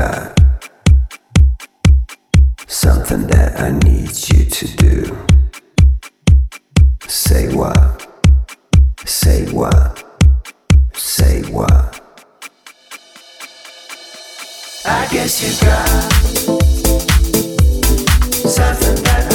got something that I need you to do. Say what? Say what? Say what? I guess you got something that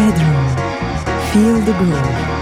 bedroom. Feel the groove.